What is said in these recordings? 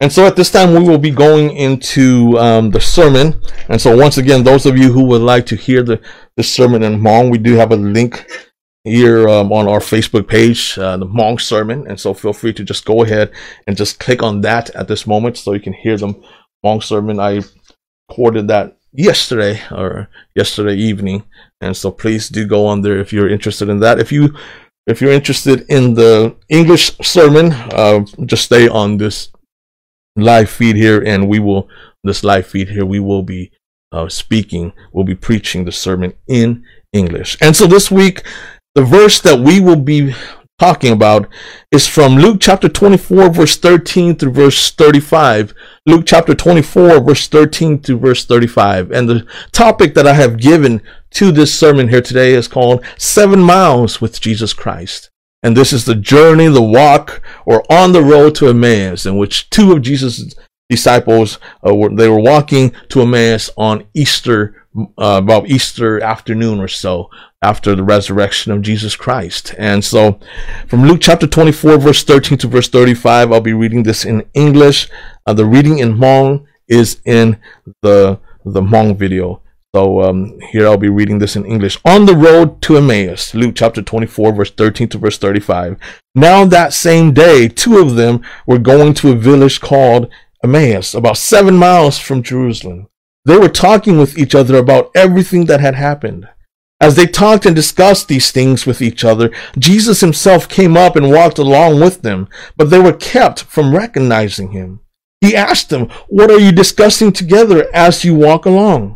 And so at this time, we will be going into um, the sermon. And so once again, those of you who would like to hear the, the sermon in Hmong, we do have a link here um, on our Facebook page, uh, the Hmong sermon. And so feel free to just go ahead and just click on that at this moment so you can hear the Hmong sermon. I recorded that yesterday or yesterday evening. And so please do go on there if you're interested in that. If you if you're interested in the English sermon, uh, just stay on this live feed here, and we will this live feed here we will be uh, speaking, we'll be preaching the sermon in English. And so this week, the verse that we will be talking about is from Luke chapter 24, verse 13 through verse 35. Luke chapter 24, verse 13 to verse 35. And the topic that I have given to this sermon here today is called Seven Miles with Jesus Christ. And this is the journey, the walk, or on the road to Emmaus, in which two of Jesus' disciples uh, were they were walking to Emmaus on Easter, uh, about Easter afternoon or so, after the resurrection of Jesus Christ. And so, from Luke chapter 24, verse 13 to verse 35, I'll be reading this in English. Uh, the reading in Hmong is in the the Hmong video. So um, here I'll be reading this in English. On the road to Emmaus, Luke chapter 24, verse 13 to verse 35. Now that same day, two of them were going to a village called Emmaus, about seven miles from Jerusalem. They were talking with each other about everything that had happened. As they talked and discussed these things with each other, Jesus himself came up and walked along with them, but they were kept from recognizing him. He asked them, What are you discussing together as you walk along?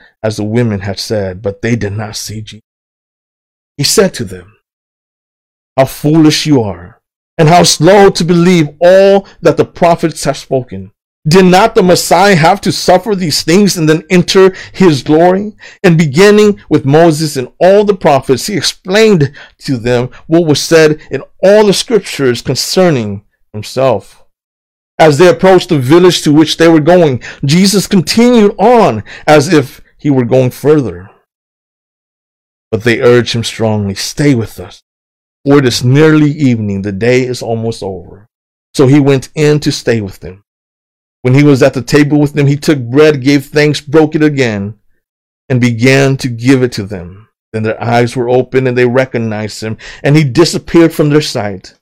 as the women had said, but they did not see Jesus. He said to them, How foolish you are, and how slow to believe all that the prophets have spoken. Did not the Messiah have to suffer these things and then enter his glory? And beginning with Moses and all the prophets, he explained to them what was said in all the scriptures concerning himself. As they approached the village to which they were going, Jesus continued on as if he were going further. But they urged him strongly, Stay with us, for it is nearly evening, the day is almost over. So he went in to stay with them. When he was at the table with them, he took bread, gave thanks, broke it again, and began to give it to them. Then their eyes were opened and they recognized him, and he disappeared from their sight.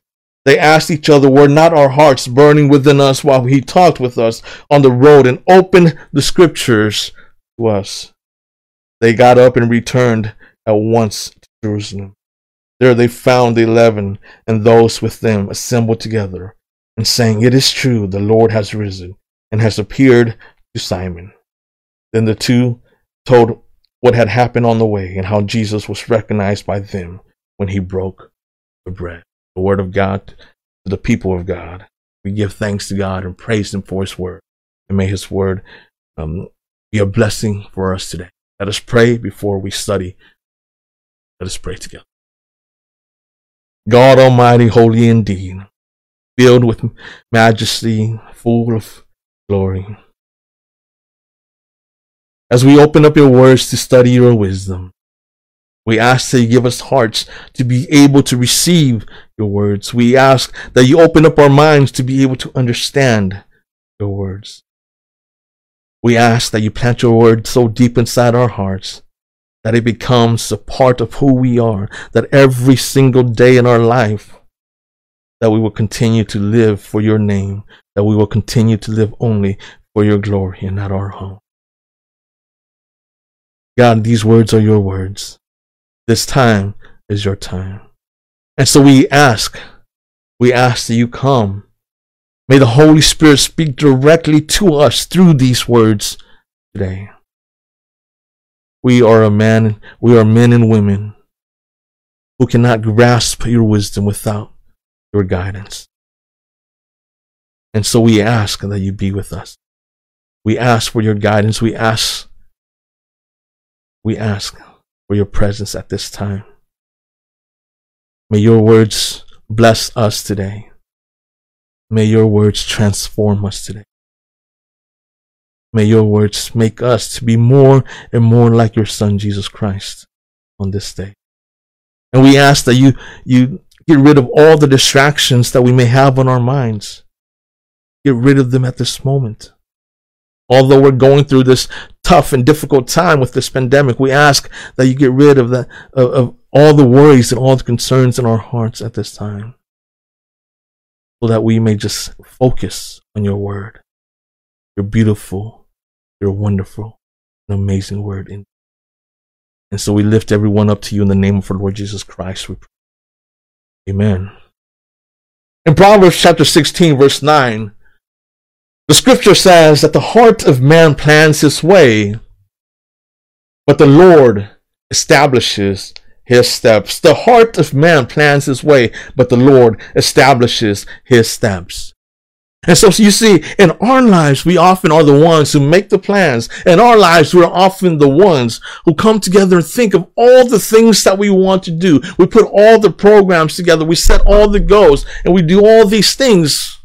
They asked each other, Were not our hearts burning within us while he talked with us on the road and opened the scriptures to us. They got up and returned at once to Jerusalem. There they found the eleven and those with them assembled together and saying, It is true, the Lord has risen and has appeared to Simon. Then the two told what had happened on the way and how Jesus was recognized by them when he broke the bread. The word of God to the people of God. We give thanks to God and praise Him for His word. And may His word um, be a blessing for us today. Let us pray before we study. Let us pray together. God Almighty, holy indeed, filled with majesty, full of glory. As we open up your words to study your wisdom, we ask that you give us hearts to be able to receive your words. We ask that you open up our minds to be able to understand your words. We ask that you plant your word so deep inside our hearts that it becomes a part of who we are, that every single day in our life, that we will continue to live for your name, that we will continue to live only for your glory and not our own. God, these words are your words. This time is your time. And so we ask, we ask that you come. May the Holy Spirit speak directly to us through these words today. We are a man, we are men and women who cannot grasp your wisdom without your guidance. And so we ask that you be with us. We ask for your guidance. We ask, we ask for your presence at this time. May your words bless us today. May your words transform us today. May your words make us to be more and more like your son, Jesus Christ, on this day. And we ask that you, you get rid of all the distractions that we may have on our minds. Get rid of them at this moment. Although we're going through this tough and difficult time with this pandemic, we ask that you get rid of the, of, of all the worries and all the concerns in our hearts at this time. So that we may just focus on your word. Your beautiful, your wonderful, and amazing word. And so we lift everyone up to you in the name of our Lord Jesus Christ. We pray. Amen. In Proverbs chapter 16, verse 9, the scripture says that the heart of man plans his way, but the Lord establishes his steps. The heart of man plans his way, but the Lord establishes his steps. And so, you see, in our lives, we often are the ones who make the plans. In our lives, we're often the ones who come together and think of all the things that we want to do. We put all the programs together. We set all the goals and we do all these things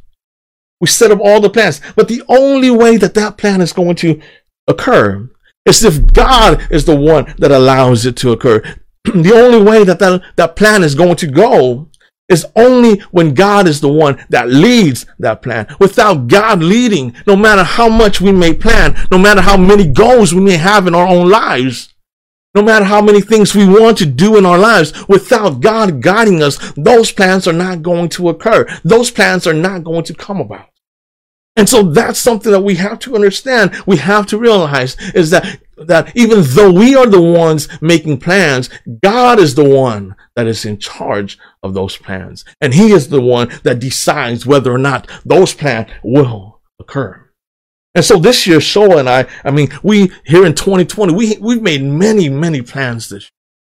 we set up all the plans. But the only way that that plan is going to occur is if God is the one that allows it to occur. the only way that, that that plan is going to go is only when God is the one that leads that plan. Without God leading, no matter how much we may plan, no matter how many goals we may have in our own lives, no matter how many things we want to do in our lives, without God guiding us, those plans are not going to occur. Those plans are not going to come about. And so that's something that we have to understand. We have to realize is that, that even though we are the ones making plans, God is the one that is in charge of those plans. And He is the one that decides whether or not those plans will occur. And so this year, Shola and I, I mean, we here in 2020, we, we've made many, many plans this year.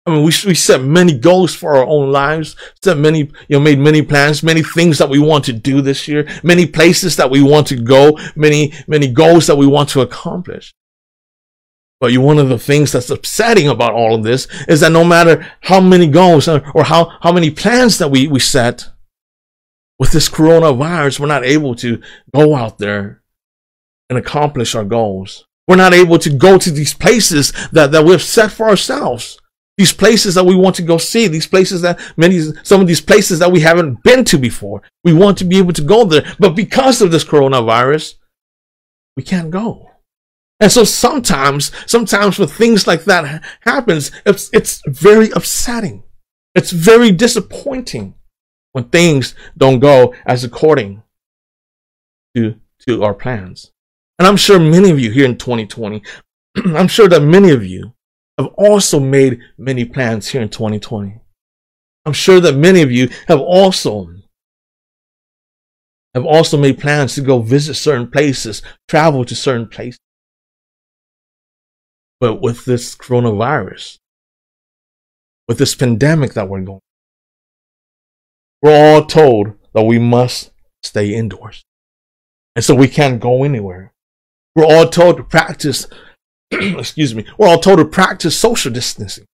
I mean, we, we set many goals for our own lives, set many, you know, made many plans, many things that we want to do this year, many places that we want to go, many, many goals that we want to accomplish. But you, one of the things that's upsetting about all of this is that no matter how many goals or, how, how many plans that we, we set with this coronavirus, we're not able to go out there and accomplish our goals. We're not able to go to these places that, that we've set for ourselves these places that we want to go see, these places that many, some of these places that we haven't been to before. We want to be able to go there. But because of this coronavirus, we can't go. And so sometimes, sometimes when things like that happens, it's, it's very upsetting. It's very disappointing when things don't go as according to, to our plans. And I'm sure many of you here in 2020, I'm sure that many of you have also made many plans here in 2020. I'm sure that many of you have also have also made plans to go visit certain places, travel to certain places. But with this coronavirus, with this pandemic that we're going, we're all told that we must stay indoors. And so we can't go anywhere. We're all told to practice excuse me, we're all told to practice social distancing.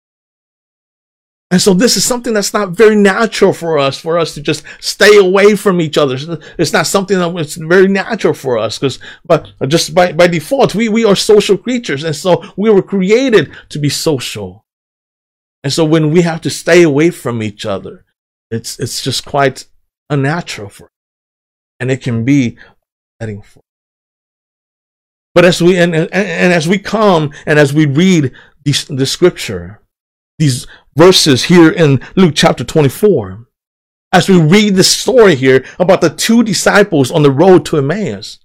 And so this is something that's not very natural for us, for us to just stay away from each other. It's not something that's very natural for us because, but just by, by default, we, we are social creatures. And so we were created to be social. And so when we have to stay away from each other, it's, it's just quite unnatural for us. And it can be setting for but as we and, and, and as we come and as we read the, the scripture, these verses here in Luke chapter 24, as we read the story here about the two disciples on the road to Emmaus,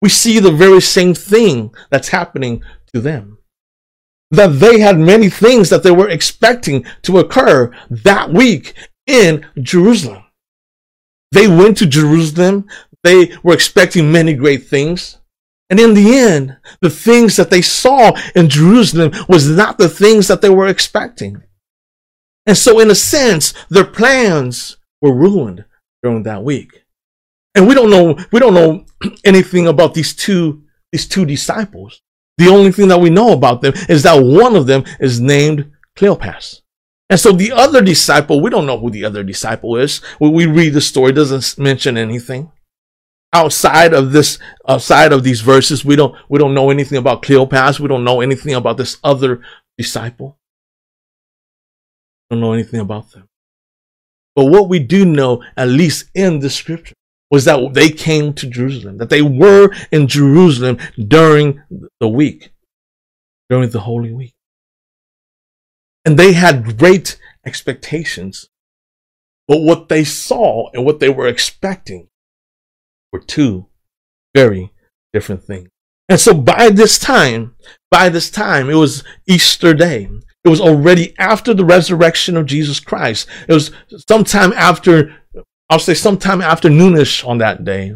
we see the very same thing that's happening to them. That they had many things that they were expecting to occur that week in Jerusalem. They went to Jerusalem. They were expecting many great things. And in the end, the things that they saw in Jerusalem was not the things that they were expecting. And so, in a sense, their plans were ruined during that week. And we don't know, we don't know anything about these two, these two disciples. The only thing that we know about them is that one of them is named Cleopas. And so the other disciple, we don't know who the other disciple is. We read the story, doesn't mention anything. Outside of this, outside of these verses, we don't, we don't know anything about Cleopas. We don't know anything about this other disciple. We don't know anything about them. But what we do know, at least in the scripture, was that they came to Jerusalem, that they were in Jerusalem during the week, during the Holy Week. And they had great expectations. But what they saw and what they were expecting were two very different things. And so by this time, by this time, it was Easter Day. It was already after the resurrection of Jesus Christ. It was sometime after, I'll say sometime after noonish on that day.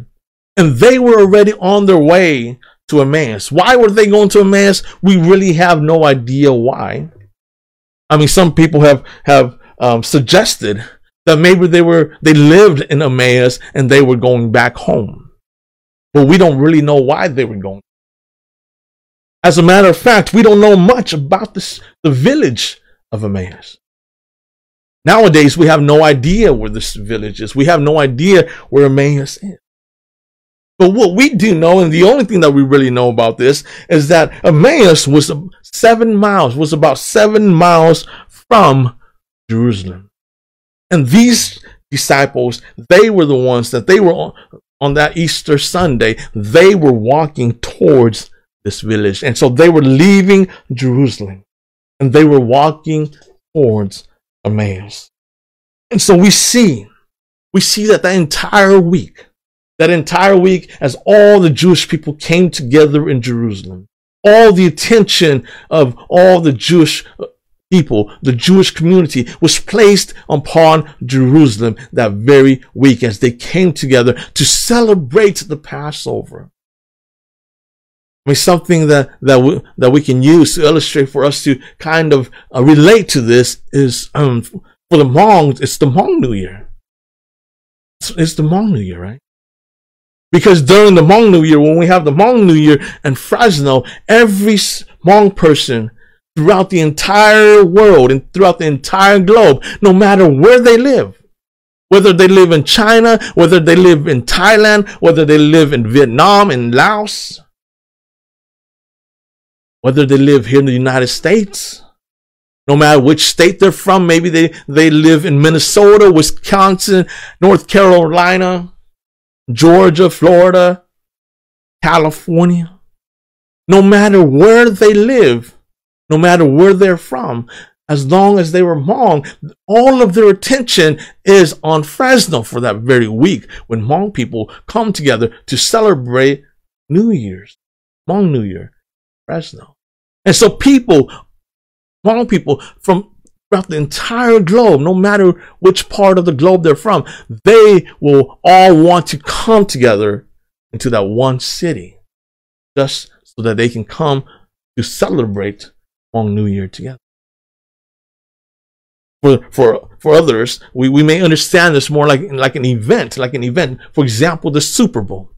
And they were already on their way to Emmaus. Why were they going to Emmaus? We really have no idea why. I mean, some people have have um, suggested that maybe they were they lived in Emmaus and they were going back home, but we don't really know why they were going. As a matter of fact, we don't know much about this, the village of Emmaus. Nowadays, we have no idea where this village is. We have no idea where Emmaus is. But what we do know, and the only thing that we really know about this, is that Emmaus was seven miles, was about seven miles from Jerusalem. And these disciples, they were the ones that they were on, on that Easter Sunday, they were walking towards this village. And so they were leaving Jerusalem and they were walking towards Emmaus. And so we see, we see that that entire week, that entire week as all the Jewish people came together in Jerusalem. All the attention of all the Jewish people, the Jewish community was placed upon Jerusalem that very week as they came together to celebrate the Passover. I mean, something that, that we, that we can use to illustrate for us to kind of uh, relate to this is, um, for the Hmong, it's the Hmong New Year. It's, it's the Hmong New Year, right? Because during the Hmong New Year, when we have the Hmong New Year in Fresno, every Hmong person throughout the entire world and throughout the entire globe, no matter where they live, whether they live in China, whether they live in Thailand, whether they live in Vietnam and Laos, whether they live here in the United States, no matter which state they're from, maybe they, they live in Minnesota, Wisconsin, North Carolina, Georgia, Florida, California. No matter where they live, no matter where they're from, as long as they were Hmong, all of their attention is on Fresno for that very week when Hmong people come together to celebrate New Year's, Hmong New Year, Fresno. And so people, Hmong people from throughout the entire globe, no matter which part of the globe they're from, they will all want to come together into that one city just so that they can come to celebrate New Year together. For, for, for others, we, we may understand this more like, like an event, like an event. For example, the Super Bowl.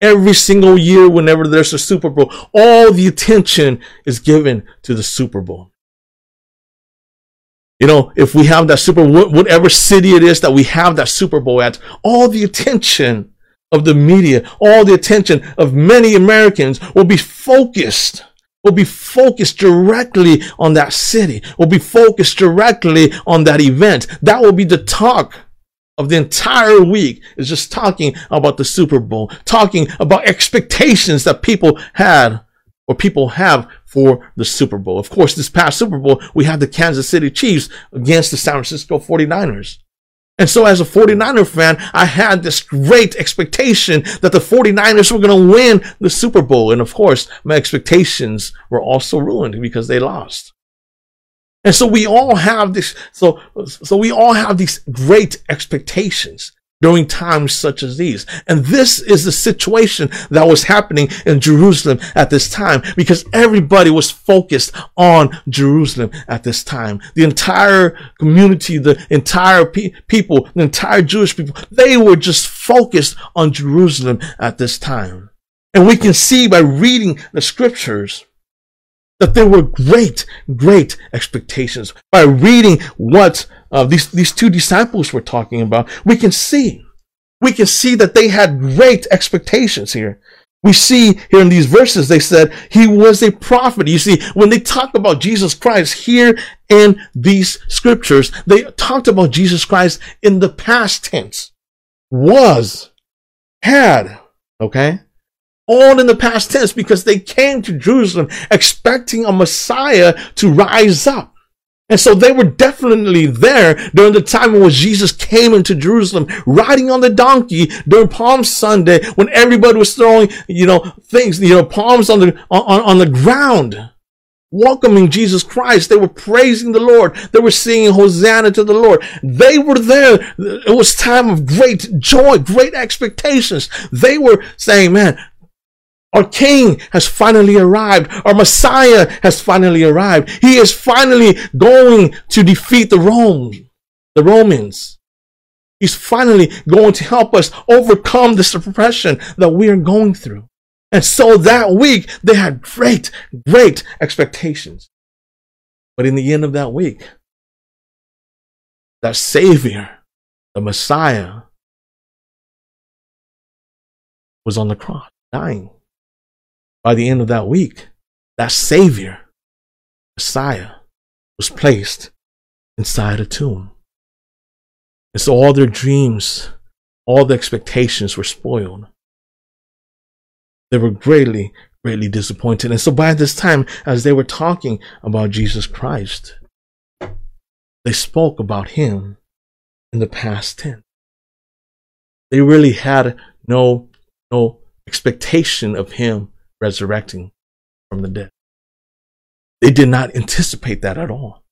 Every single year, whenever there's a Super Bowl, all the attention is given to the Super Bowl. You know, if we have that Super, whatever city it is that we have that Super Bowl at, all the attention of the media, all the attention of many Americans will be focused, will be focused directly on that city, will be focused directly on that event. That will be the talk of the entire week is just talking about the Super Bowl, talking about expectations that people had or people have for the Super Bowl. Of course, this past Super Bowl, we had the Kansas City Chiefs against the San Francisco 49ers. And so as a 49er fan, I had this great expectation that the 49ers were going to win the Super Bowl. And of course, my expectations were also ruined because they lost. And so we all have this, so, so we all have these great expectations during times such as these. And this is the situation that was happening in Jerusalem at this time because everybody was focused on Jerusalem at this time. The entire community, the entire pe- people, the entire Jewish people, they were just focused on Jerusalem at this time. And we can see by reading the scriptures that there were great, great expectations. By reading what uh, these, these two disciples were talking about, we can see, we can see that they had great expectations here. We see here in these verses, they said he was a prophet. You see, when they talk about Jesus Christ here in these scriptures, they talked about Jesus Christ in the past tense. Was, had, okay? all in the past tense because they came to Jerusalem expecting a Messiah to rise up. And so they were definitely there during the time when Jesus came into Jerusalem, riding on the donkey during Palm Sunday, when everybody was throwing, you know, things, you know, palms on the, on, on the ground, welcoming Jesus Christ. They were praising the Lord. They were singing Hosanna to the Lord. They were there. It was time of great joy, great expectations. They were saying, man, our King has finally arrived. Our Messiah has finally arrived. He is finally going to defeat the Rome, the Romans. He's finally going to help us overcome this oppression that we are going through. And so that week, they had great, great expectations. But in the end of that week, that Savior, the Messiah, was on the cross, dying by the end of that week, that Savior, Messiah, was placed inside a tomb. And so all their dreams, all the expectations were spoiled. They were greatly, greatly disappointed. And so by this time, as they were talking about Jesus Christ, they spoke about him in the past tense. They really had no, no expectation of him resurrecting from the dead. They did not anticipate that at all.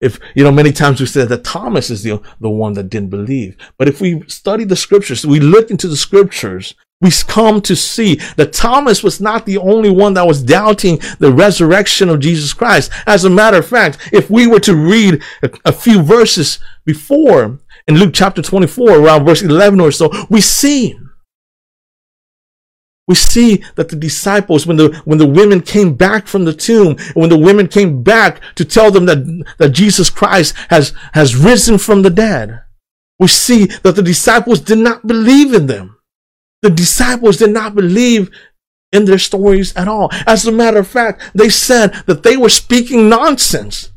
If, you know, many times we said that Thomas is the, the one that didn't believe. But if we study the scriptures, we look into the scriptures, we come to see that Thomas was not the only one that was doubting the resurrection of Jesus Christ. As a matter of fact, if we were to read a, a few verses before in Luke chapter 24, around verse 11 or so, we see we see that the disciples, when the, when the women came back from the tomb, when the women came back to tell them that, that Jesus Christ has, has risen from the dead, we see that the disciples did not believe in them. The disciples did not believe in their stories at all. As a matter of fact, they said that they were speaking nonsense.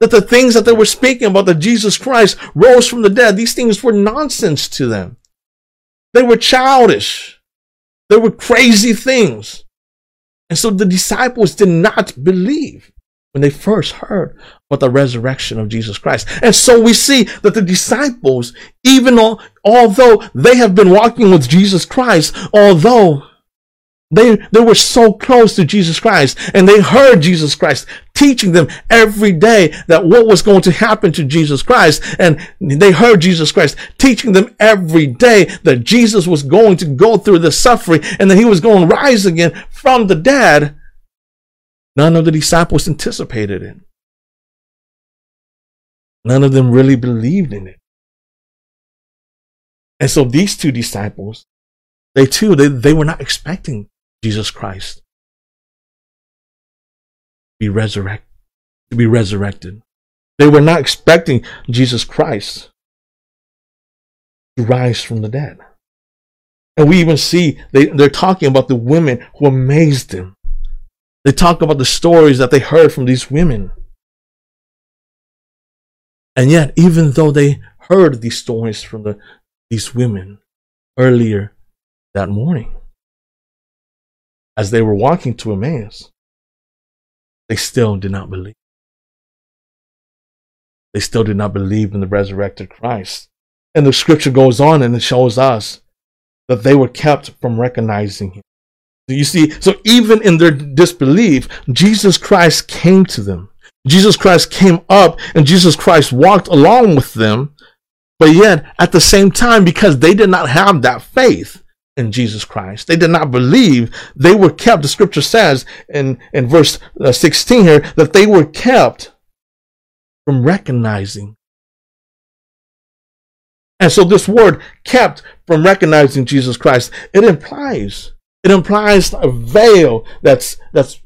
That the things that they were speaking about, that Jesus Christ rose from the dead, these things were nonsense to them. They were childish. There were crazy things. And so the disciples did not believe when they first heard about the resurrection of Jesus Christ. And so we see that the disciples, even although they have been walking with Jesus Christ, although they, they were so close to Jesus Christ and they heard Jesus Christ teaching them every day that what was going to happen to Jesus Christ. And they heard Jesus Christ teaching them every day that Jesus was going to go through the suffering and that he was going to rise again from the dead. None of the disciples anticipated it. None of them really believed in it. And so these two disciples, they too, they, they were not expecting Jesus Christ be resurrected to be resurrected. They were not expecting Jesus Christ to rise from the dead. And we even see they, they're talking about the women who amazed them. They talk about the stories that they heard from these women. And yet, even though they heard these stories from the, these women earlier that morning, as they were walking to Emmaus, they still did not believe. They still did not believe in the resurrected Christ. And the scripture goes on and it shows us that they were kept from recognizing him. You see, so even in their disbelief, Jesus Christ came to them. Jesus Christ came up and Jesus Christ walked along with them. But yet, at the same time, because they did not have that faith in Jesus Christ, they did not believe, they were kept. The scripture says in, in verse uh, 16 here that they were kept from recognizing. And so, this word kept from recognizing Jesus Christ, it implies it implies a veil that's that's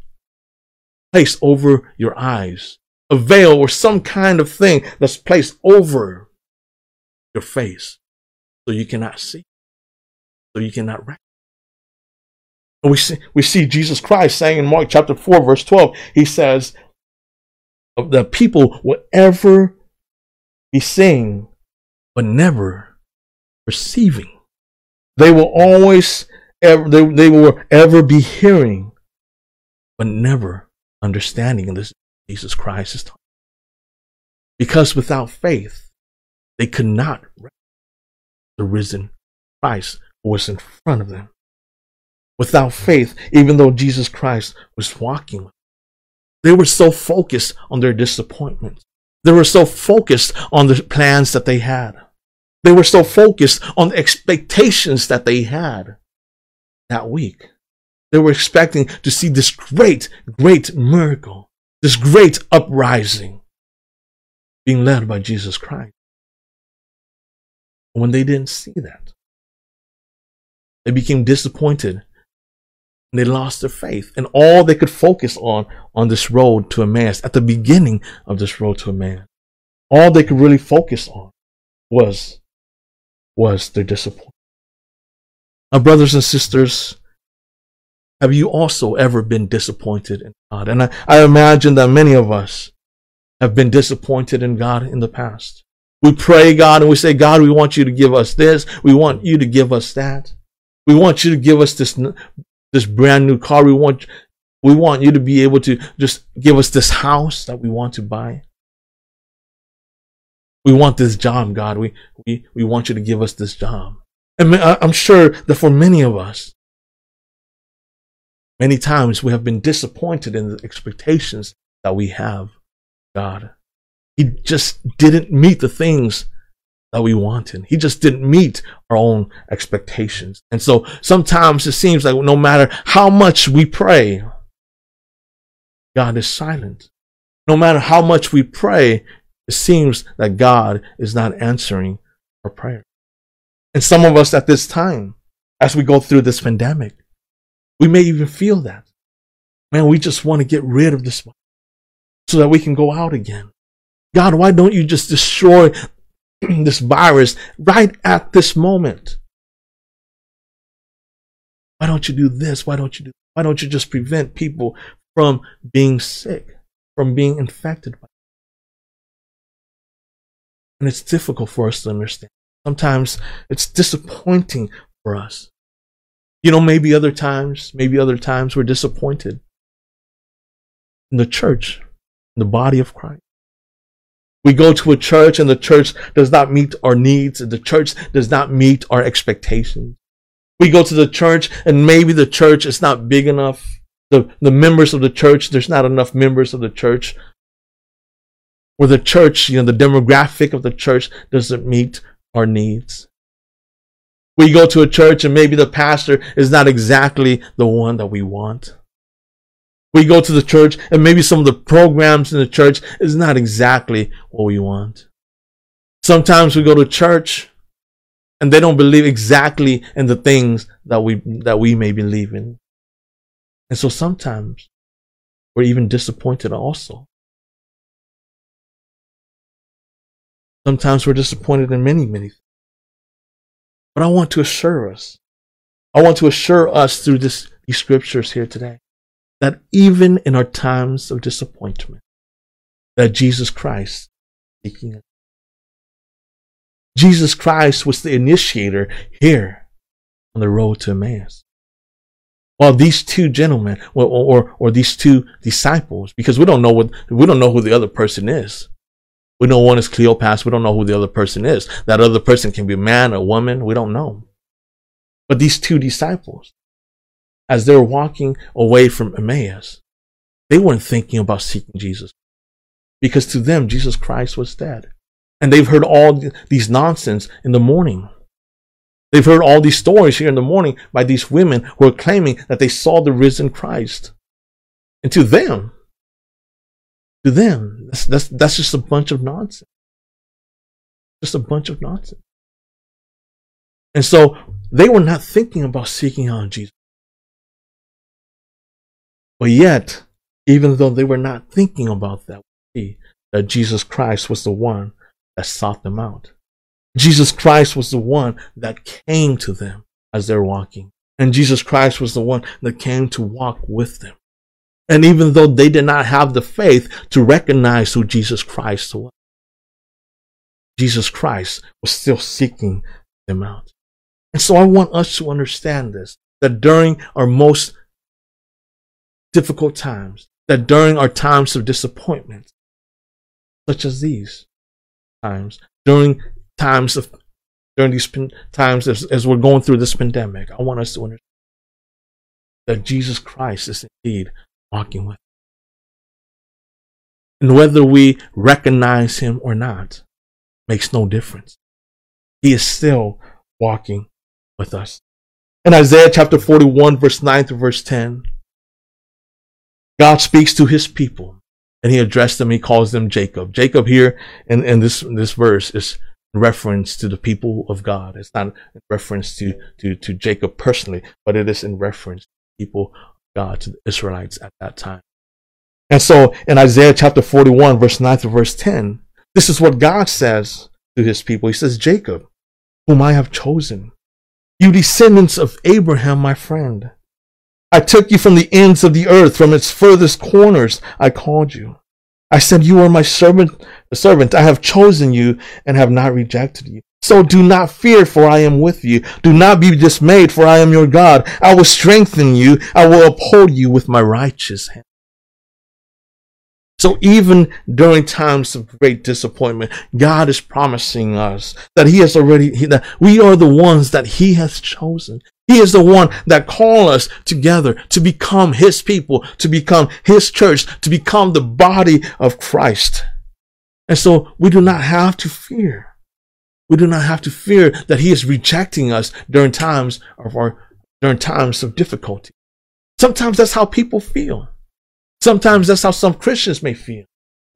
placed over your eyes. A veil or some kind of thing that's placed over your face. So you cannot see. So you cannot recognize. And we see, we see Jesus Christ saying in Mark chapter 4, verse 12, he says, the people will ever be seeing, but never perceiving. They will always ever, they, they will ever be hearing, but never understanding. And this Jesus Christ is talking. Because without faith, they could not the risen Christ was in front of them. Without faith, even though Jesus Christ was walking with them, they were so focused on their disappointment. They were so focused on the plans that they had. They were so focused on the expectations that they had that week. They were expecting to see this great, great miracle, this great uprising being led by Jesus Christ. When they didn't see that, they became disappointed they lost their faith. And all they could focus on on this road to Emmaus, at the beginning of this road to Emmaus, all they could really focus on was was their disappointment. Now, brothers and sisters, have you also ever been disappointed in God? And I, I imagine that many of us have been disappointed in God in the past. We pray God and we say, God, we want you to give us this. We want you to give us that. We want you to give us this, this brand new car. We want, we want you to be able to just give us this house that we want to buy. We want this job, God. We, we, we want you to give us this job. And I'm sure that for many of us, many times we have been disappointed in the expectations that we have, God. He just didn't meet the things that we wanted. He just didn't meet our own expectations. And so sometimes it seems like no matter how much we pray, God is silent. No matter how much we pray, it seems that God is not answering our prayer. And some of us at this time, as we go through this pandemic, we may even feel that. Man, we just want to get rid of this so that we can go out again. God, why don't you just destroy this virus right at this moment? Why don't you do this? Why don't you do why don't you just prevent people from being sick, from being infected by it? And it's difficult for us to understand. Sometimes it's disappointing for us. You know, maybe other times, maybe other times we're disappointed in the church, in the body of Christ. We go to a church and the church does not meet our needs the church does not meet our expectations. We go to the church and maybe the church is not big enough. The, the members of the church, there's not enough members of the church. Or the church, you know, the demographic of the church doesn't meet our needs. We go to a church and maybe the pastor is not exactly the one that we want. We go to the church and maybe some of the programs in the church is not exactly what we want. Sometimes we go to church and they don't believe exactly in the things that we that we may believe in. And so sometimes we're even disappointed also. Sometimes we're disappointed in many, many things. But I want to assure us, I want to assure us through this, these scriptures here today, that even in our times of disappointment, that Jesus Christ seeking us. Jesus Christ was the initiator here on the road to Emmaus. While these two gentlemen, or, or, or these two disciples, because we don't know what we don't know who the other person is, We know one is Cleopas. We don't know who the other person is. That other person can be a man, a woman. We don't know. But these two disciples, as they're walking away from Emmaus, they weren't thinking about seeking Jesus because to them, Jesus Christ was dead. And they've heard all these nonsense in the morning. They've heard all these stories here in the morning by these women who are claiming that they saw the risen Christ. And to them, to them, that's, that's, that's just a bunch of nonsense. Just a bunch of nonsense. And so they were not thinking about seeking out Jesus. But yet, even though they were not thinking about that, that Jesus Christ was the one that sought them out. Jesus Christ was the one that came to them as they're walking. And Jesus Christ was the one that came to walk with them. And even though they did not have the faith to recognize who Jesus Christ was, Jesus Christ was still seeking them out. And so I want us to understand this that during our most difficult times, that during our times of disappointment, such as these times, during times of during these times as, as we're going through this pandemic, I want us to understand that Jesus Christ is indeed walking with us. And whether we recognize him or not makes no difference. He is still walking with us. In Isaiah chapter 41, verse 9 to verse 10, God speaks to his people and he addressed them. He calls them Jacob. Jacob here in, in this, this verse is reference to the people of God. It's not in reference to, to, to Jacob personally, but it is in reference to people of God, to the Israelites at that time. And so in Isaiah chapter 41, verse 9 to verse 10, this is what God says to his people. He says, Jacob, whom I have chosen, you descendants of Abraham, my friend. I took you from the ends of the earth, from its furthest corners I called you. I said, You are my servant, servant. I have chosen you and have not rejected you. So do not fear, for I am with you. Do not be dismayed, for I am your God. I will strengthen you. I will uphold you with my righteous hand. So even during times of great disappointment, God is promising us that He has already, that we are the ones that He has chosen. He is the one that called us together to become His people, to become His church, to become the body of Christ. And so we do not have to fear. We do not have to fear that He is rejecting us during times of our, during times of difficulty. Sometimes that's how people feel. Sometimes that's how some Christians may feel.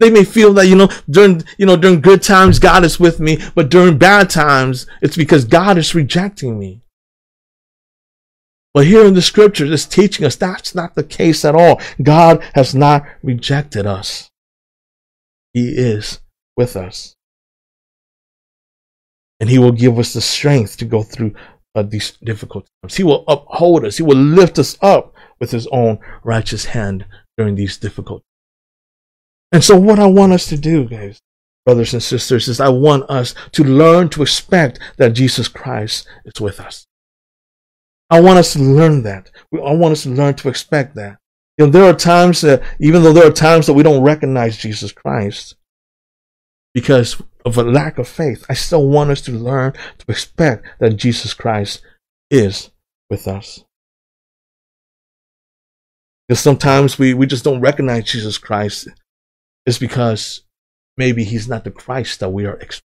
They may feel that, you know, during, you know, during good times, God is with me, but during bad times, it's because God is rejecting me. But here in the scripture, it's teaching us that's not the case at all. God has not rejected us. He is with us. And He will give us the strength to go through uh, these difficult times. He will uphold us. He will lift us up with His own righteous hand during these difficult. times. And so what I want us to do, guys, brothers and sisters, is I want us to learn to expect that Jesus Christ is with us. I want us to learn that. I want us to learn to expect that. You know, there are times that, even though there are times that we don't recognize Jesus Christ because of a lack of faith, I still want us to learn to expect that Jesus Christ is with us. Because sometimes we, we just don't recognize Jesus Christ. It's because maybe he's not the Christ that we are expecting.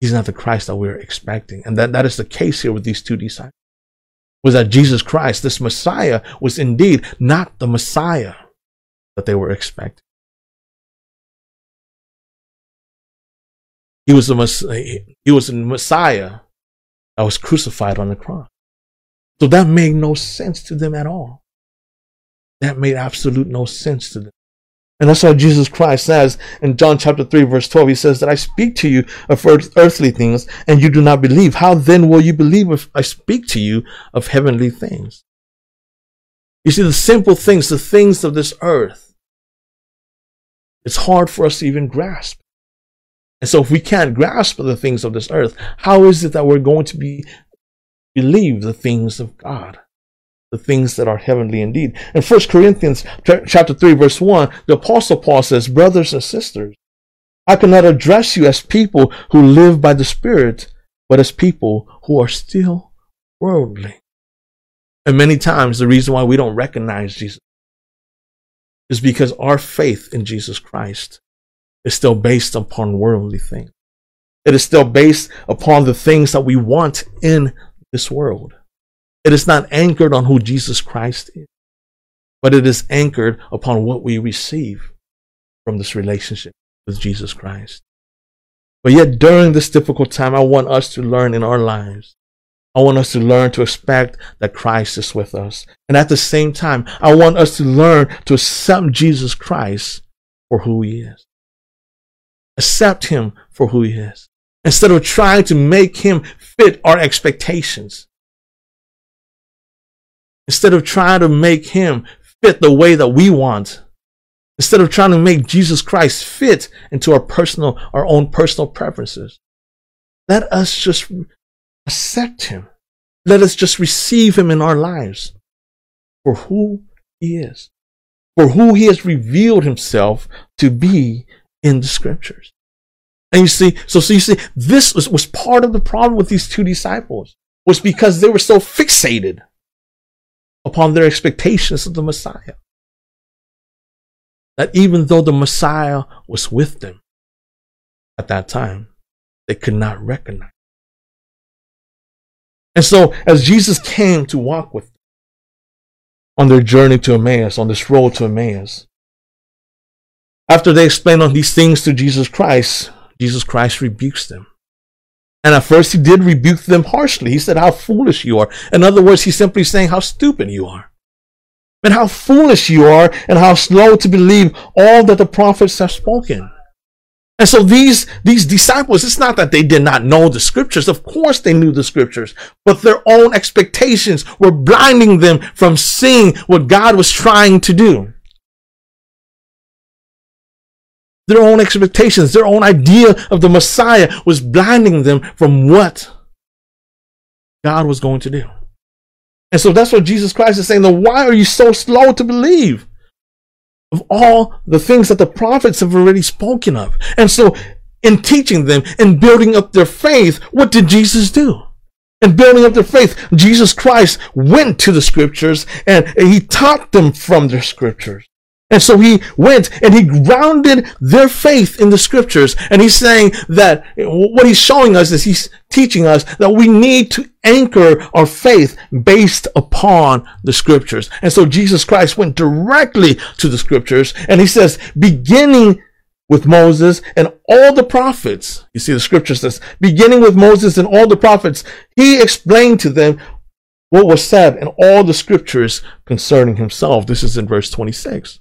He's not the Christ that we are expecting. And that, that is the case here with these two disciples. Was that Jesus Christ, this Messiah, was indeed not the Messiah that they were expecting. He was the he was the Messiah that was crucified on the cross. So that made no sense to them at all. That made absolute no sense to them. And that's why Jesus Christ says in John chapter 3 verse 12, he says that I speak to you of earthly things and you do not believe. How then will you believe if I speak to you of heavenly things? You see, the simple things, the things of this earth, it's hard for us to even grasp. And so if we can't grasp the things of this earth, how is it that we're going to be believe the things of God. The things that are heavenly indeed. In 1 Corinthians chapter 3 verse 1, the apostle Paul says, brothers and sisters, I cannot address you as people who live by the Spirit, but as people who are still worldly. And many times the reason why we don't recognize Jesus is because our faith in Jesus Christ is still based upon worldly things. It is still based upon the things that we want in this world. It is not anchored on who Jesus Christ is, but it is anchored upon what we receive from this relationship with Jesus Christ. But yet, during this difficult time, I want us to learn in our lives. I want us to learn to expect that Christ is with us. And at the same time, I want us to learn to accept Jesus Christ for who he is. Accept him for who he is. Instead of trying to make him fit our expectations instead of trying to make him fit the way that we want, instead of trying to make Jesus Christ fit into our personal, our own personal preferences, let us just accept him. Let us just receive him in our lives for who he is, for who he has revealed himself to be in the scriptures. And you see, so, so you see, this was, was part of the problem with these two disciples, was because they were so fixated upon their expectations of the Messiah. That even though the Messiah was with them at that time, they could not recognize. And so, as Jesus came to walk with them on their journey to Emmaus, on this road to Emmaus, after they explain all these things to Jesus Christ, Jesus Christ rebukes them. And at first, he did rebuke them harshly. He said, How foolish you are. In other words, he's simply saying how stupid you are. And how foolish you are, and how slow to believe all that the prophets have spoken. And so these, these disciples, it's not that they did not know the scriptures. Of course they knew the scriptures, but their own expectations were blinding them from seeing what God was trying to do. Their own expectations, their own idea of the Messiah was blinding them from what God was going to do. And so that's what Jesus Christ is saying. Then why are you so slow to believe? Of all the things that the prophets have already spoken of. And so in teaching them and building up their faith, what did Jesus do? In building up their faith, Jesus Christ went to the scriptures and he taught them from the scriptures. And so he went and he grounded their faith in the scriptures. And he's saying that what he's showing us is he's teaching us that we need to anchor our faith based upon the scriptures. And so Jesus Christ went directly to the scriptures and he says, beginning with Moses and all the prophets. You see, the scripture says, beginning with Moses and all the prophets, he explained to them what was said in all the scriptures concerning himself. This is in verse 26.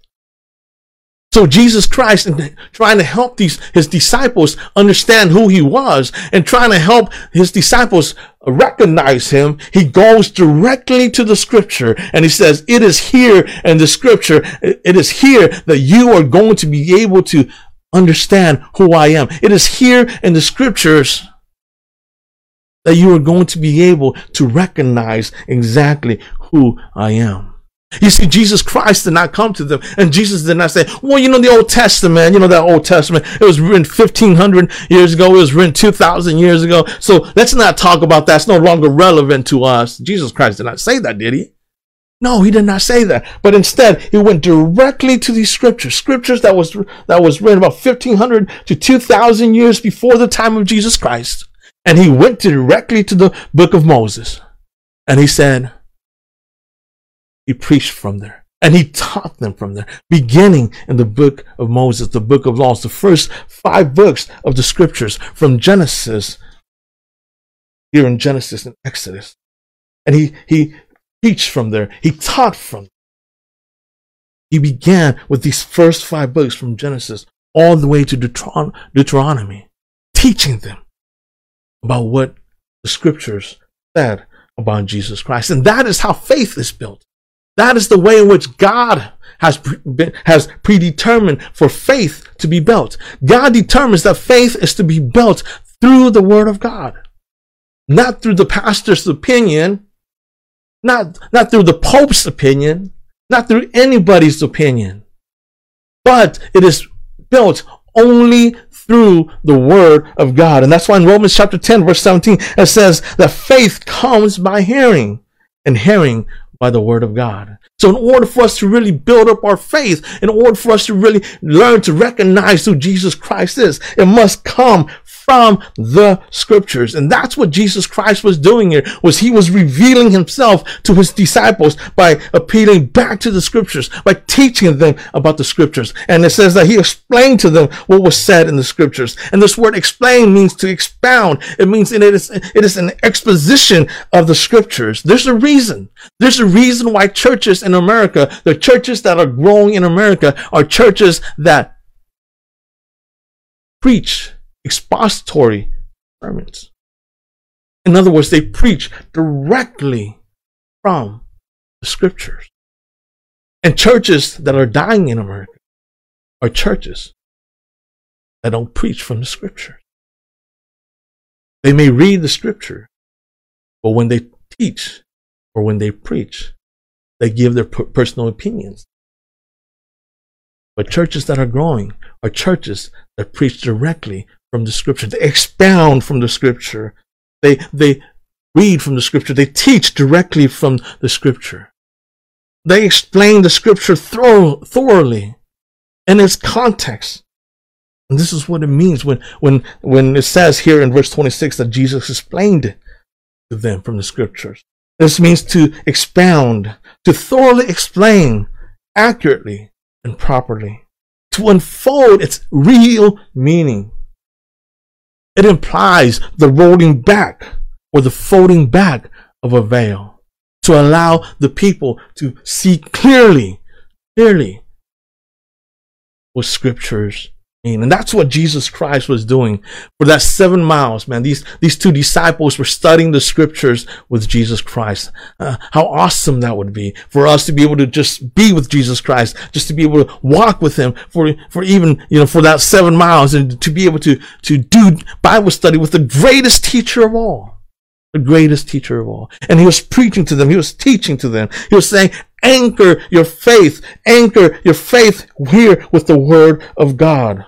So Jesus Christ, and trying to help these his disciples understand who he was, and trying to help his disciples recognize him, he goes directly to the scripture and he says, "It is here in the scripture. It is here that you are going to be able to understand who I am. It is here in the scriptures." That you are going to be able to recognize exactly who I am. You see, Jesus Christ did not come to them, and Jesus did not say, "Well, you know the Old Testament. You know that Old Testament. It was written fifteen hundred years ago. It was written two thousand years ago. So let's not talk about that. It's no longer relevant to us." Jesus Christ did not say that, did he? No, he did not say that. But instead, he went directly to these scriptures, scriptures that was that was written about fifteen hundred to two thousand years before the time of Jesus Christ, and he went directly to the book of Moses, and he said he preached from there. And he taught them from there, beginning in the book of Moses, the book of laws, the first five books of the scriptures from Genesis, here in Genesis and Exodus. And he, he preached from there. He taught from there. He began with these first five books from Genesis all the way to Deuteron- Deuteronomy, teaching them about what the scriptures said about Jesus Christ. And that is how faith is built. That is the way in which God has, pre- has predetermined for faith to be built. God determines that faith is to be built through the Word of God, not through the pastor's opinion, not, not through the Pope's opinion, not through anybody's opinion, but it is built only through the word of God. And that's why in Romans chapter 10, verse 17, it says that faith comes by hearing and hearing by the word of God. So in order for us to really build up our faith, in order for us to really learn to recognize who Jesus Christ is, it must come from the scriptures. And that's what Jesus Christ was doing here, was he was revealing himself to his disciples by appealing back to the scriptures, by teaching them about the scriptures. And it says that he explained to them what was said in the scriptures. And this word explain means to expound. It means it is, it is an exposition of the scriptures. There's a reason. There's a reason why churches in America, the churches that are growing in America are churches that preach expository sermons. In other words, they preach directly from the scriptures. And churches that are dying in America are churches that don't preach from the scriptures. They may read the scripture, but when they teach or when they preach, they give their personal opinions. But churches that are growing are churches that preach directly from the scripture. They expound from the scripture. They, they read from the scripture. They teach directly from the scripture. They explain the scripture thorough, thoroughly in its context. And this is what it means when, when, when it says here in verse 26 that Jesus explained to them from the scriptures. This means to expound, to thoroughly explain accurately and properly, to unfold its real meaning. It implies the rolling back or the folding back of a veil to allow the people to see clearly, clearly what scriptures and that's what Jesus Christ was doing for that seven miles, man. These, these two disciples were studying the scriptures with Jesus Christ. Uh, how awesome that would be for us to be able to just be with Jesus Christ, just to be able to walk with him for, for even, you know, for that seven miles and to be able to, to do Bible study with the greatest teacher of all the greatest teacher of all. And he was preaching to them. He was teaching to them. He was saying, anchor your faith, anchor your faith here with the word of God.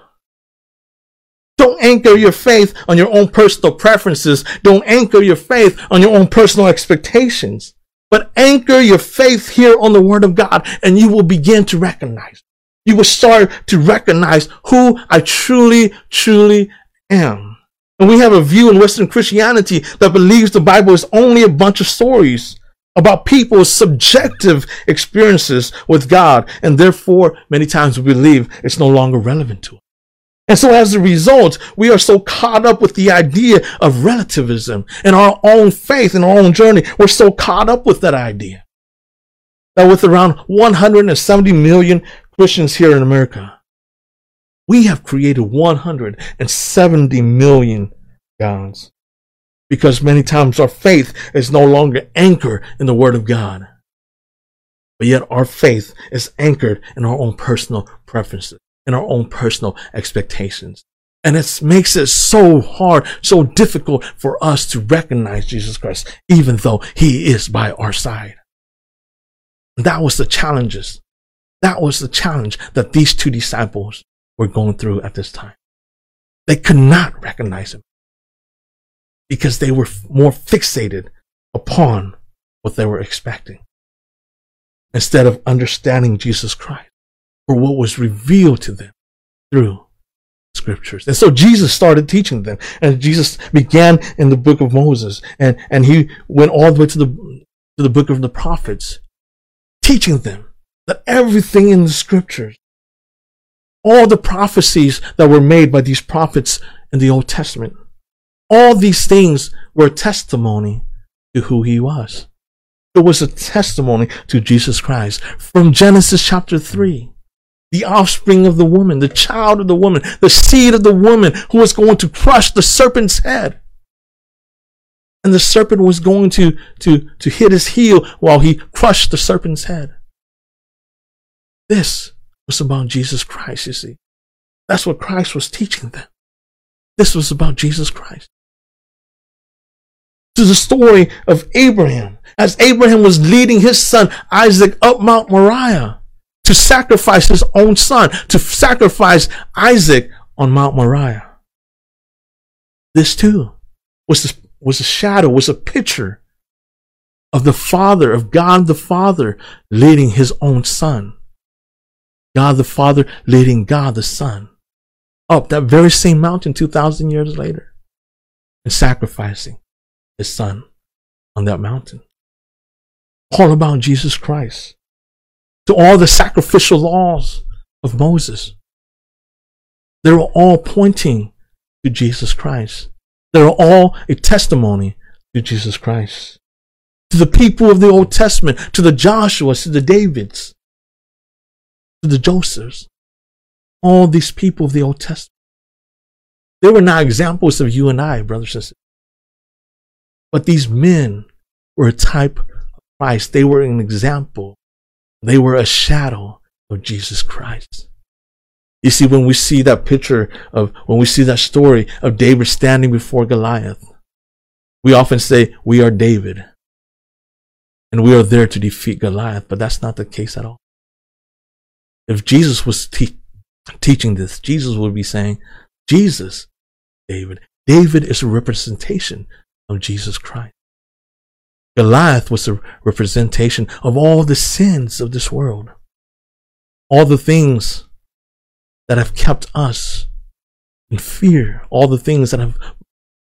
Don't anchor your faith on your own personal preferences. Don't anchor your faith on your own personal expectations. But anchor your faith here on the Word of God and you will begin to recognize. You will start to recognize who I truly, truly am. And we have a view in Western Christianity that believes the Bible is only a bunch of stories about people's subjective experiences with God. And therefore, many times we believe it's no longer relevant to us. And so as a result, we are so caught up with the idea of relativism and our own faith and our own journey. We're so caught up with that idea that with around 170 million Christians here in America, we have created 170 million gods because many times our faith is no longer anchored in the Word of God. But yet our faith is anchored in our own personal preferences in our own personal expectations. And it makes it so hard, so difficult for us to recognize Jesus Christ, even though he is by our side. That was the challenges. That was the challenge that these two disciples were going through at this time. They could not recognize him because they were more fixated upon what they were expecting instead of understanding Jesus Christ for what was revealed to them through scriptures. And so Jesus started teaching them. And Jesus began in the book of Moses. And, and he went all the way to the, to the book of the prophets, teaching them that everything in the scriptures, all the prophecies that were made by these prophets in the Old Testament, all these things were testimony to who he was. It was a testimony to Jesus Christ from Genesis chapter 3 the offspring of the woman, the child of the woman, the seed of the woman who was going to crush the serpent's head. And the serpent was going to, to, to hit his heel while he crushed the serpent's head. This was about Jesus Christ, you see. That's what Christ was teaching them. This was about Jesus Christ. To the story of Abraham as Abraham was leading his son Isaac up Mount Moriah to sacrifice his own son, to sacrifice Isaac on Mount Moriah. This too was was a shadow, was a picture of the Father, of God the Father leading his own son. God the Father leading God the Son up that very same mountain 2,000 years later and sacrificing his son on that mountain. All about Jesus Christ. To all the sacrificial laws of Moses. They were all pointing to Jesus Christ. They were all a testimony to Jesus Christ. To the people of the Old Testament, to the Joshuas, to the Davids, to the Josephs, all these people of the Old Testament. They were not examples of you and I, brothers and sisters. But these men were a type of Christ. They were an example. They were a shadow of Jesus Christ. You see, when we see that picture of, when we see that story of David standing before Goliath, we often say, we are David. And we are there to defeat Goliath, but that's not the case at all. If Jesus was te- teaching this, Jesus would be saying, Jesus, David. David is a representation of Jesus Christ. Goliath was a representation of all the sins of this world, all the things that have kept us in fear, all the things that have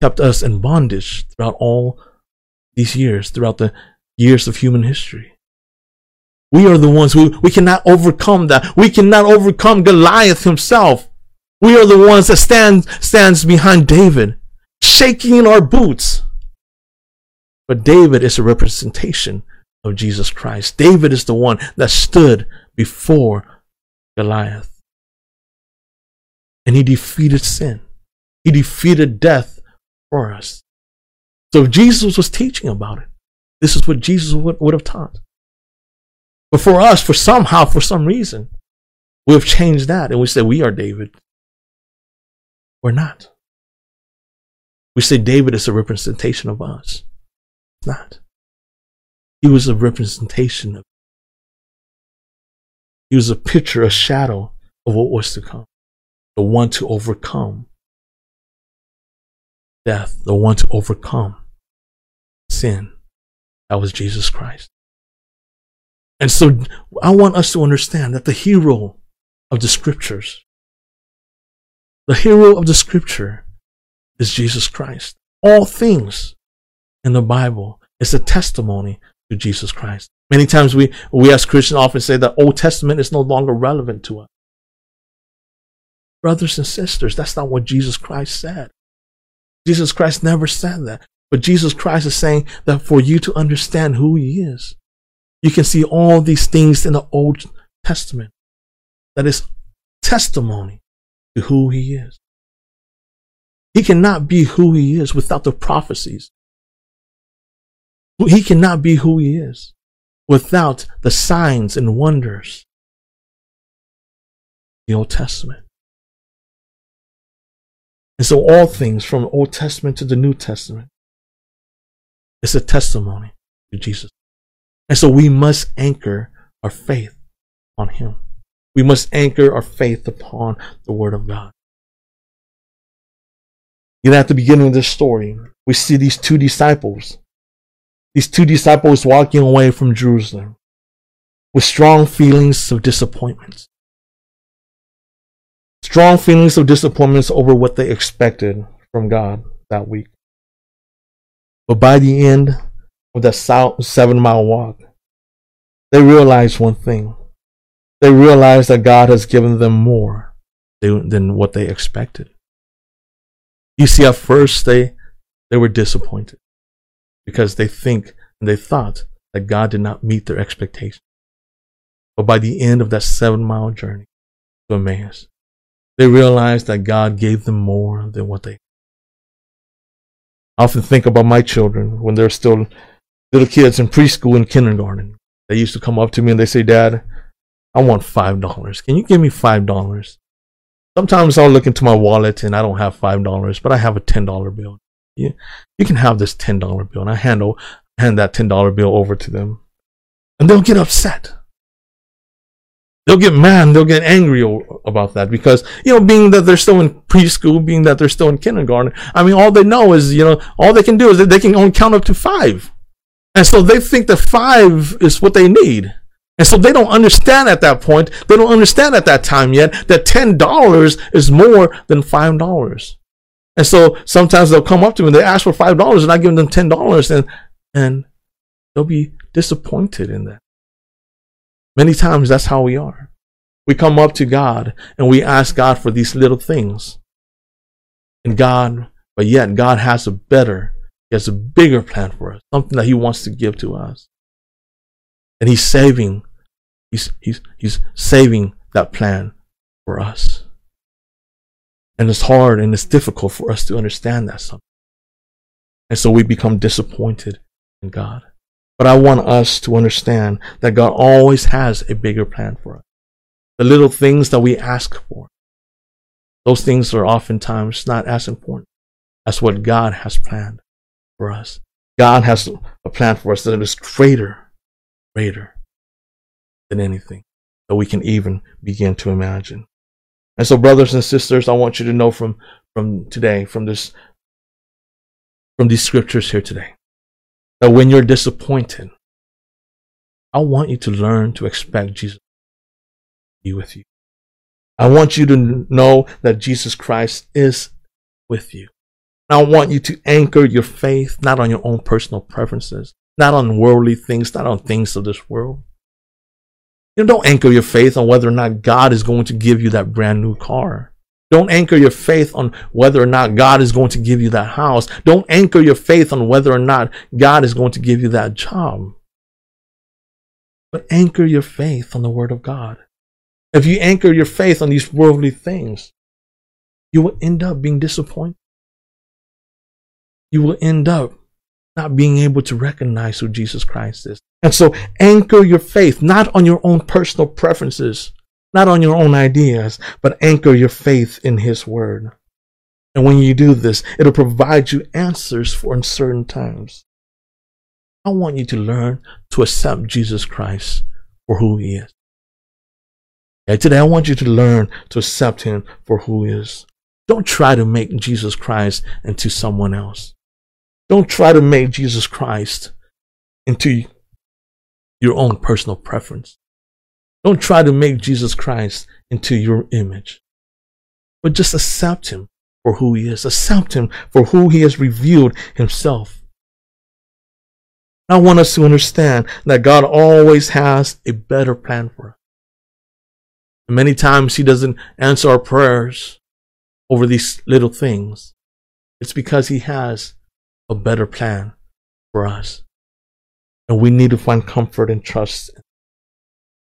kept us in bondage throughout all these years, throughout the years of human history. We are the ones who we cannot overcome that. We cannot overcome Goliath himself. We are the ones that stand stands behind David, shaking in our boots. But David is a representation of Jesus Christ. David is the one that stood before Goliath. And he defeated sin. He defeated death for us. So Jesus was teaching about it, this is what Jesus would, would have taught. But for us, for somehow, for some reason, we have changed that and we say we are David. We're not. We say David is a representation of us. It's not. He was a representation of. He was a picture, a shadow of what was to come. The one to overcome death, the one to overcome sin. That was Jesus Christ. And so I want us to understand that the hero of the scriptures, the hero of the scripture is Jesus Christ. All things in the Bible is a testimony to Jesus Christ. Many times we, we as Christians often say that Old Testament is no longer relevant to us. Brothers and sisters, that's not what Jesus Christ said. Jesus Christ never said that. But Jesus Christ is saying that for you to understand who He is, you can see all these things in the Old Testament. That is testimony to who He is. He cannot be who He is without the prophecies. He cannot be who He is without the signs and wonders. The Old Testament. And so all things from Old Testament to the New Testament is a testimony to Jesus. And so we must anchor our faith on Him. We must anchor our faith upon the Word of God. You know, at the beginning of this story, we see these two disciples. These two disciples walking away from Jerusalem with strong feelings of disappointment strong feelings of disappointments over what they expected from God that week. But by the end of that seven mile walk, they realized one thing. They realized that God has given them more than what they expected. You see, at first they, they were disappointed because they think and they thought that God did not meet their expectations. But by the end of that seven mile journey to Emmaus, they realized that God gave them more than what they. I often think about my children when they're still little kids in preschool and kindergarten. They used to come up to me and they say, Dad, I want five dollars. Can you give me five dollars? Sometimes I'll look into my wallet and I don't have five dollars, but I have a ten dollar bill. You, you can have this ten dollar bill. And I hand, hand that $10 bill over to them. And they'll get upset. They'll get mad, they'll get angry about that because, you know, being that they're still in preschool, being that they're still in kindergarten, I mean, all they know is, you know, all they can do is that they can only count up to five. And so they think that five is what they need. And so they don't understand at that point, they don't understand at that time yet that $10 is more than $5. And so sometimes they'll come up to me and they ask for $5 and I give them $10 and, and they'll be disappointed in that. Many times that's how we are. We come up to God and we ask God for these little things. And God, but yet God has a better, He has a bigger plan for us, something that He wants to give to us. And He's saving He's, he's, he's saving that plan for us. And it's hard and it's difficult for us to understand that sometimes. And so we become disappointed in God. But I want us to understand that God always has a bigger plan for us. The little things that we ask for, those things are oftentimes not as important as what God has planned for us. God has a plan for us that is greater, greater than anything that we can even begin to imagine. And so, brothers and sisters, I want you to know from, from today, from this, from these scriptures here today, that when you're disappointed, I want you to learn to expect Jesus to be with you. I want you to know that Jesus Christ is with you. I want you to anchor your faith not on your own personal preferences, not on worldly things, not on things of this world, you know, don't anchor your faith on whether or not God is going to give you that brand new car. Don't anchor your faith on whether or not God is going to give you that house. Don't anchor your faith on whether or not God is going to give you that job. But anchor your faith on the Word of God. If you anchor your faith on these worldly things, you will end up being disappointed. You will end up not being able to recognize who Jesus Christ is. And so anchor your faith not on your own personal preferences, not on your own ideas, but anchor your faith in His Word. And when you do this, it'll provide you answers for uncertain times. I want you to learn to accept Jesus Christ for who He is. Okay, today, I want you to learn to accept Him for who He is. Don't try to make Jesus Christ into someone else. Don't try to make Jesus Christ into your own personal preference. Don't try to make Jesus Christ into your image, but just accept him for who he is. Accept him for who he has revealed himself. I want us to understand that God always has a better plan for us. And many times he doesn't answer our prayers over these little things. It's because he has a better plan for us. And we need to find comfort and trust.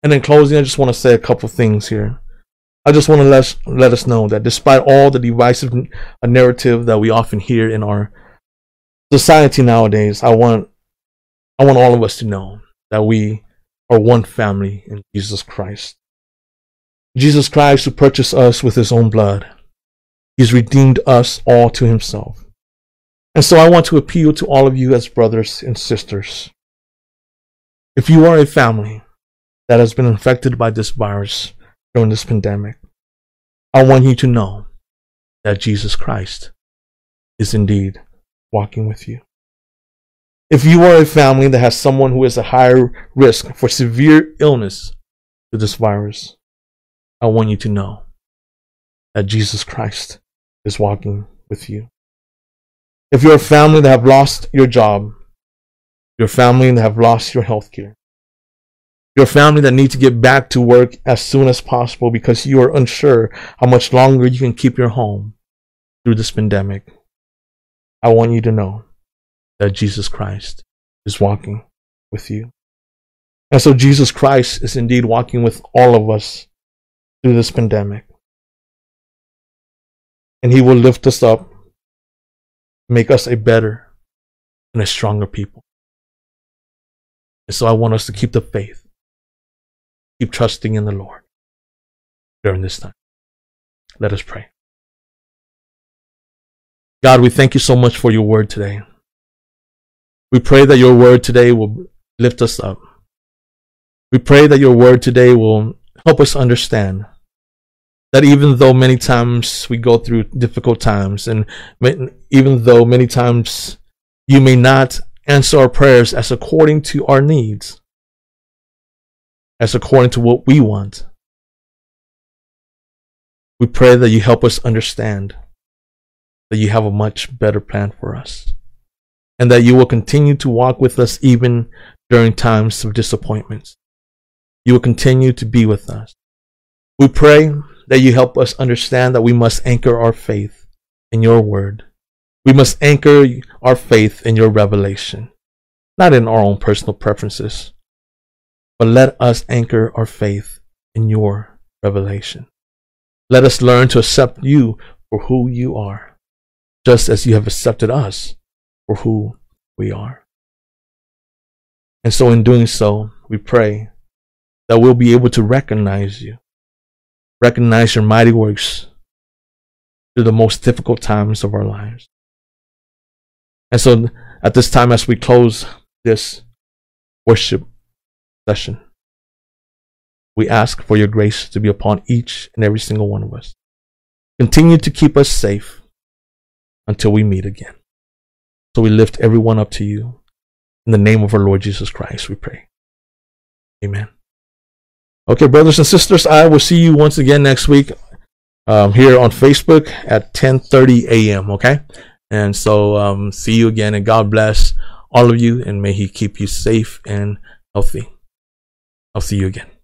And in closing, I just want to say a couple things here. I just want to let, let us know that despite all the divisive uh, narrative that we often hear in our society nowadays, I want, I want all of us to know that we are one family in Jesus Christ. Jesus Christ who purchased us with his own blood. He's redeemed us all to himself. And so I want to appeal to all of you as brothers and sisters if you are a family that has been infected by this virus during this pandemic, I want you to know that Jesus Christ is indeed walking with you. If you are a family that has someone who is a higher risk for severe illness to this virus, I want you to know that Jesus Christ is walking with you. If you're a family that have lost your job, your family that have lost your health care, your family that need to get back to work as soon as possible because you are unsure how much longer you can keep your home through this pandemic. I want you to know that Jesus Christ is walking with you. And so Jesus Christ is indeed walking with all of us through this pandemic. And he will lift us up, make us a better and a stronger people. And so I want us to keep the faith, keep trusting in the Lord during this time. Let us pray. God, we thank you so much for your word today. We pray that your word today will lift us up. We pray that your word today will help us understand that even though many times we go through difficult times, and even though many times you may not answer our prayers as according to our needs, as according to what we want, we pray that you help us understand that you have a much better plan for us and that you will continue to walk with us even during times of disappointments. You will continue to be with us. We pray that you help us understand that we must anchor our faith in your word. We must anchor our faith in your revelation, not in our own personal preferences, but let us anchor our faith in your revelation. Let us learn to accept you for who you are, just as you have accepted us for who we are. And so, in doing so, we pray that we'll be able to recognize you, recognize your mighty works through the most difficult times of our lives. And so, at this time, as we close this worship session, we ask for your grace to be upon each and every single one of us. Continue to keep us safe until we meet again. So we lift everyone up to you. In the name of our Lord Jesus Christ, we pray. Amen. Okay, brothers and sisters, I will see you once again next week um, here on Facebook at 10:30 a.m. Okay, and so um, see you again, and God bless all of you, and may He keep you safe and healthy. I'll see you again.